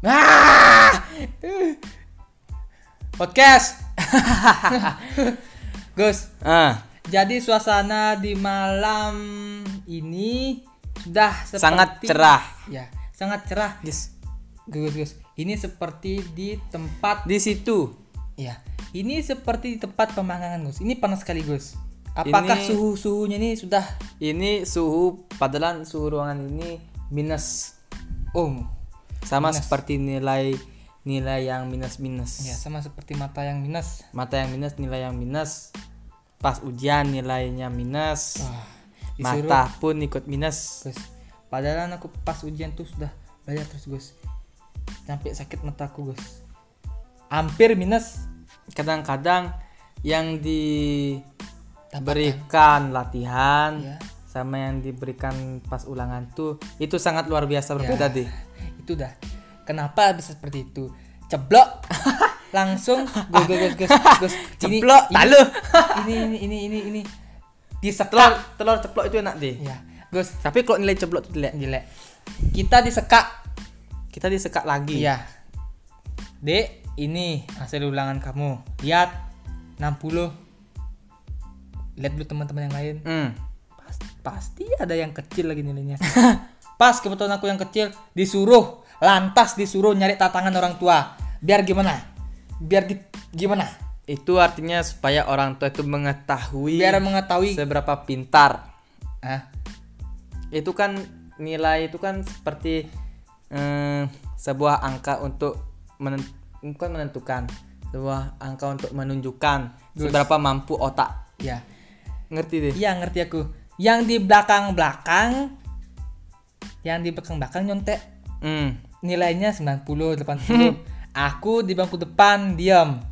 Ah! Podcast. Gus, Ah, jadi suasana di malam ini sudah seperti sangat cerah. Ya, sangat cerah. Yes. Gus, Gus. Ini seperti di tempat Di situ ya. Ini seperti di tempat pemandangan, Gus. Ini panas sekali, Gus. Apakah Ini- suhu-suhunya ini sudah ini suhu padahal suhu ruangan ini minus oh sama Minus. seperti nilai nilai yang minus minus. ya sama seperti mata yang minus. Mata yang minus nilai yang minus. Pas ujian nilainya minus. Wah, disuruh Mata pun ikut minus. Gus. Padahal aku pas ujian tuh sudah belajar terus Gus. Sampai sakit mataku Gus. Hampir minus. Kadang-kadang yang diberikan latihan Ya. sama yang diberikan pas ulangan tuh itu sangat luar biasa berbeda Ya. deh. Itu dah. Kenapa bisa seperti itu? Ceblok. Langsung Gus Gus Gus. Gus. Ini- Ceplok, ini-. Ini ini ini ini ini. Telur, telur ceplok itu enak deh. Ya. Gus, Tapi kalau nilai ceplok itu jelek. jelek. Kita disekak. Kita disekak lagi. Iya. Dek, ini hasil ulangan kamu. Lihat 60. Lihat dulu teman-teman yang lain. Hmm. Pas- pasti ada yang kecil lagi nilainya. Pas kebetulan aku yang kecil disuruh lantas disuruh nyari tantangan orang tua. Biar gimana? Biar di, gimana? Itu artinya supaya orang tua itu mengetahui Biar mengetahui seberapa pintar. ah, Itu kan nilai itu kan seperti eh, sebuah angka untuk menen- bukan menentukan, sebuah angka untuk menunjukkan seberapa mampu otak. ya. Ngerti deh. Iya, ngerti aku. Yang di belakang-belakang yang di belakang-belakang nyontek Hmm. nilainya 90 80 aku di bangku depan diam.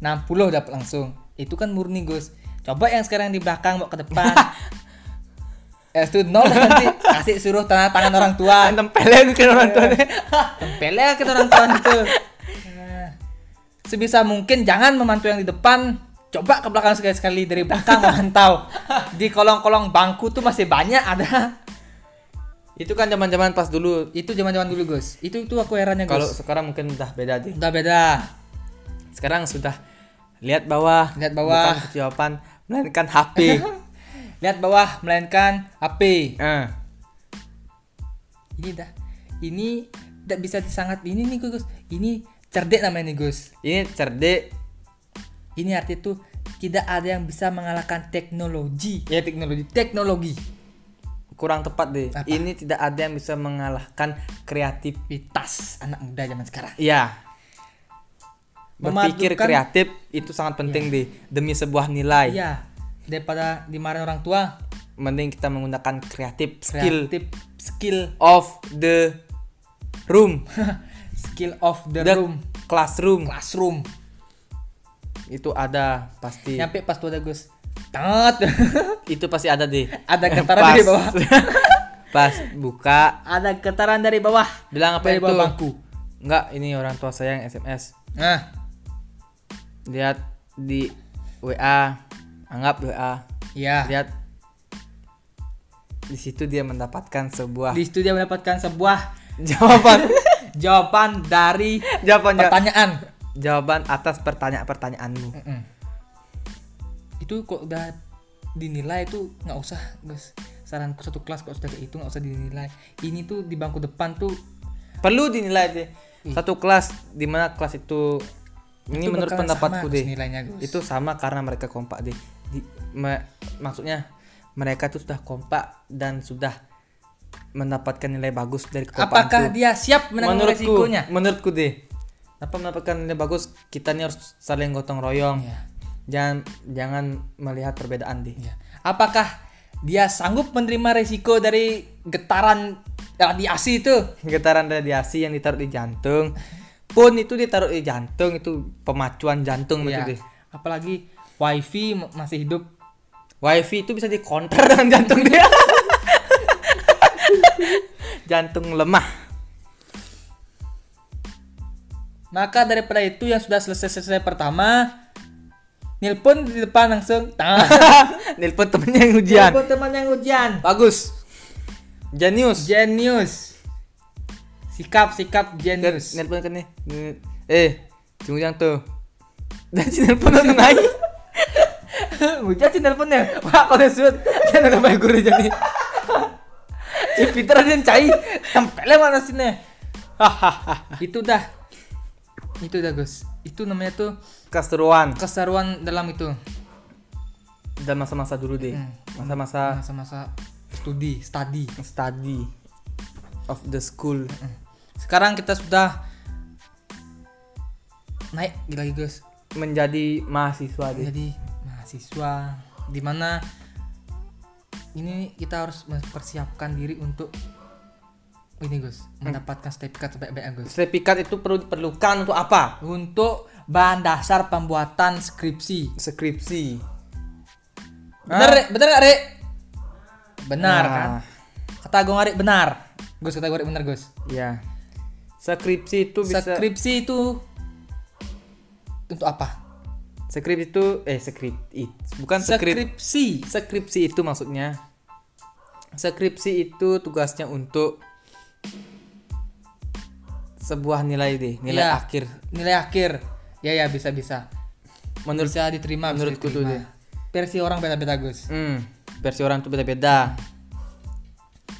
60 dapat langsung. Itu kan murni Gus. Coba yang sekarang di belakang bawa ke depan. Eh itu nol nanti. Kasih suruh tanda tangan orang tua. Tempelin ke orang tuanya. tempelnya ke orang tua itu. Sebisa mungkin jangan memantau yang di depan. Coba ke belakang sekali-sekali dari belakang memantau. Di kolong-kolong bangku tuh masih banyak ada Itu kan zaman-zaman pas dulu. itu zaman-zaman dulu Gus. Itu itu aku Kalau Gus. Sekarang mungkin udah beda deh. udah beda. Sekarang sudah lihat bawah, Lihat bawah. bukan jawaban melainkan HP. lihat bawah melainkan HP Eh, ini dah. Ini tidak bisa disangat. Ini nih Gus. Ini cerdik namanya nih Gus. Ini cerdik. ini arti tuh tidak ada yang bisa mengalahkan teknologi. Ya teknologi. Teknologi Kurang tepat deh. Apa? Ini tidak ada yang bisa mengalahkan kreatif. Vitas anak muda zaman sekarang Iya. Berpikir Memadukan- kreatif itu sangat penting deh demi sebuah nilai. iya daripada dimarahin orang tua Mending kita menggunakan kreatif skill kreatif skill of the room, skill of the, the room classroom. classroom Itu ada pasti. nyampe pas tuh ada Gus Tet. Itu pasti ada deh. ada getaran dari bawah Pas buka ada getaran dari bawah bilang apa dari itu? bangku Enggak, ini orang tua saya yang SMS. nah Lihat di WA, anggap WA. iya Lihat di situ dia mendapatkan sebuah di situ dia mendapatkan sebuah jawaban jawaban dari jawaban pertanyaan jawaban atas pertanyaan-pertanyaanmu. Mm-mm. Itu kok udah dinilai itu nggak usah guys saranku satu kelas kok sudah kayak itu nggak usah dinilai ini tuh di bangku depan tuh Perlu dinilai deh. Satu kelas di mana kelas itu ini itu menurut pendapatku sama, deh. Nilainya Gus. Itu sama karena mereka kompak deh. Di, me- maksudnya mereka tuh sudah kompak dan sudah mendapatkan nilai bagus dari kekompakan apakah tuh. dia siap menanggung menurutku resikonya menurutku deh apa mendapatkan nilai bagus kita nih harus saling gotong royong Iya. Jangan jangan melihat perbedaan deh Ya. apakah dia sanggup menerima resiko dari getaran radiasi itu? Getaran radiasi yang ditaruh di jantung. Pun itu ditaruh di jantung itu pemacuan jantung Ya. itu deh apalagi wifi masih hidup. Wifi itu bisa dikonter dengan jantung dia. Jantung lemah. Maka daripada itu yang sudah selesai selesai pertama Nilpon di depan langsung. Nelpon temennya yang ujian. Nilpon teman yang ujian. Bagus. Jenius. Genius. sikap sikap jenius. Nelpon kan nih. Eh, Cung Ujang tuh. Dan si nelpon udah naik. Bujang sih teleponnya wah kalau shoot jangan ada baik guru jadi si Peter aja yang cai tempelnya mana sini. Itu dah. Itu dah Gus itu namanya tuh Keseruan keseruan dalam itu dan masa-masa dulu deh. Masa-masa masa-masa studi study study of the school. sekarang kita sudah naik lagi Gus Menjadi mahasiswa deh. jadi mahasiswa di mana ini kita harus mempersiapkan diri untuk ini Gus mendapatkan sertifikat sebaik-baiknya Gus Sertifikat itu perlu diperlukan untuk apa? untuk bahan dasar pembuatan skripsi Skripsi. bener Rek? bener gak Rek? benar Nah. kan kata gue Rek benar Gus kata gue Rek benar Gus Ya. Skripsi itu bisa skripsi itu untuk apa skripsi itu eh skrip it, bukan skrip skripsi skripsi itu maksudnya skripsi itu tugasnya untuk sebuah nilai deh, nilai Iya. akhir. nilai akhir ya ya bisa bisa Menurut bisa diterima menurutku tuh diterima. versi orang beda-beda Gus hmm, versi orang tuh beda-beda.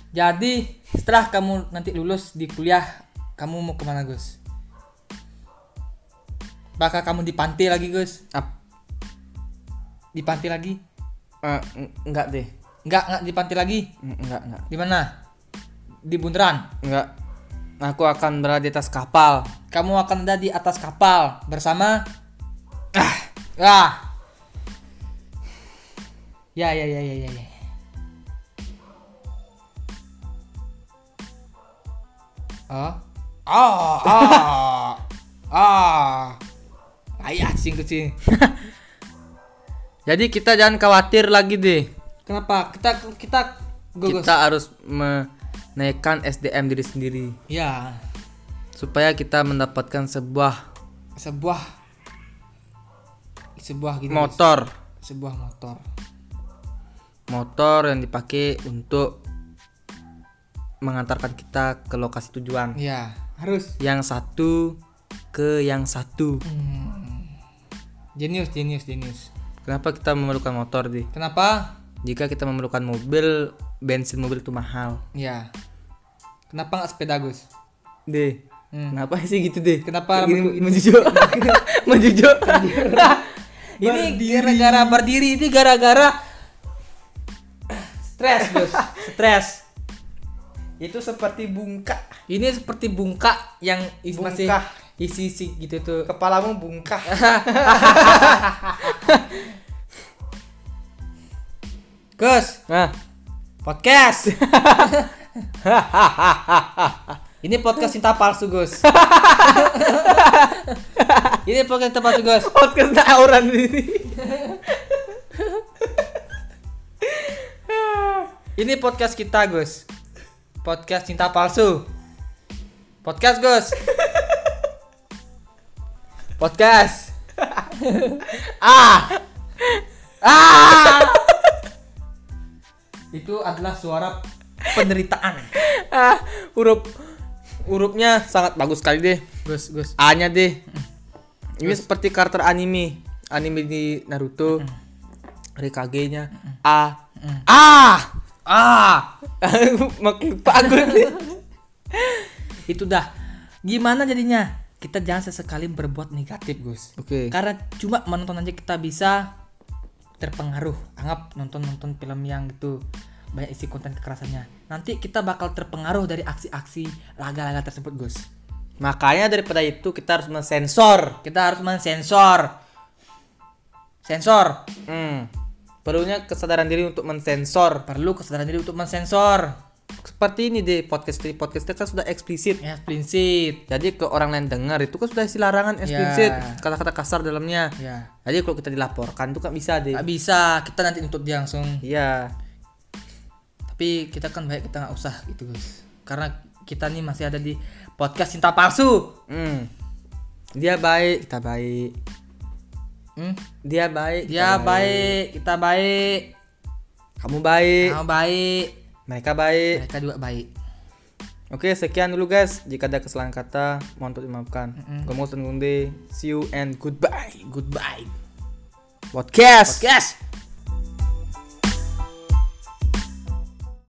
jadi setelah kamu nanti lulus di kuliah kamu mau ke mana Gus bakal kamu di pantai lagi Gus Ap, di pantai lagi eng- enggak deh. enggak enggak di pantai lagi Eng- Enggak, enggak. di mana di bundaran Enggak. Aku akan berada di atas kapal. kamu akan ada di atas kapal. Bersama? Ah ah. Ya ya ya ya ya, ya. ah ah ah. Ah. Ayah asing kucing. Jadi kita jangan khawatir lagi deh. kenapa? Kita kita gugus. Kita harus menaikkan SDM diri sendiri ya supaya kita mendapatkan sebuah sebuah sebuah guys. motor. sebuah motor motor yang dipakai untuk mengantarkan kita ke lokasi tujuan. ya harus Yang satu ke yang satu. Hmm. Jenius, jenius, jenius. Kenapa kita memerlukan motor di? Kenapa? Jika kita memerlukan mobil, bensin mobil itu mahal. Ya. Kenapa nggak sepeda Gus? Deh. Hmm. Kenapa sih gitu deh? Kenapa menjujuk? menjujuk. Ini gara-gara berdiri, ini gara-gara stres Gus, stres. itu seperti bungkak. Ini seperti bungkak yang is- masih Bungkah. isi-isi gitu tuh. Kepalamu bungkak. Gus, Nah, podcast. ini podcast cinta palsu Gus. ini podcast cinta palsu Gus. podcast tawuran ini. Ini podcast kita, Gus. Podcast cinta palsu. Podcast, Gus. Podcast. ah. Ah. Itu adalah suara penderitaan. ah, huruf hurufnya sangat bagus sekali deh. Gus, Gus. A-nya deh. Ini seperti karakter anime. Anime di Naruto. Rikage-nya A. A. Ah. Makin bagus. Itu dah. Gimana jadinya? Kita jangan sesekali berbuat negatif, Gus. Oke. Karena cuma menonton aja kita bisa terpengaruh. Anggap nonton-nonton film yang itu banyak isi konten kekerasannya. Nanti kita bakal terpengaruh dari aksi-aksi laga-laga tersebut, Gus. Makanya daripada itu kita harus mensensor. Kita harus mensensor. Sensor. Hmm. Perlunya kesadaran diri untuk mensensor. Perlu kesadaran diri untuk mensensor. Seperti ini deh podcast podcast kita kan sudah eksplisit. Ya, prinsip. Jadi ke orang lain dengar itu kan sudah isi larangan eksplisit, Ya. kata-kata kasar dalamnya. Ya. Jadi kalau kita dilaporkan itu kan bisa deh. Gak bisa. Kita nanti nuntut dia langsung. Iya. Tapi kita kan baik kita nggak usah gitu, Gus. Karena kita nih masih ada di podcast cinta palsu. Hmm. Dia baik, kita baik. Hmm? Dia baik, Dia kita baik, kita baik, Kamu baik, kamu baik, mereka baik. mereka juga baik. Oke, sekian dulu guys. Jika ada kesalahan kata, mohon untuk dimaafkan. Gomus dan Gunde, see you and goodbye. Goodbye. Podcast. Podcast.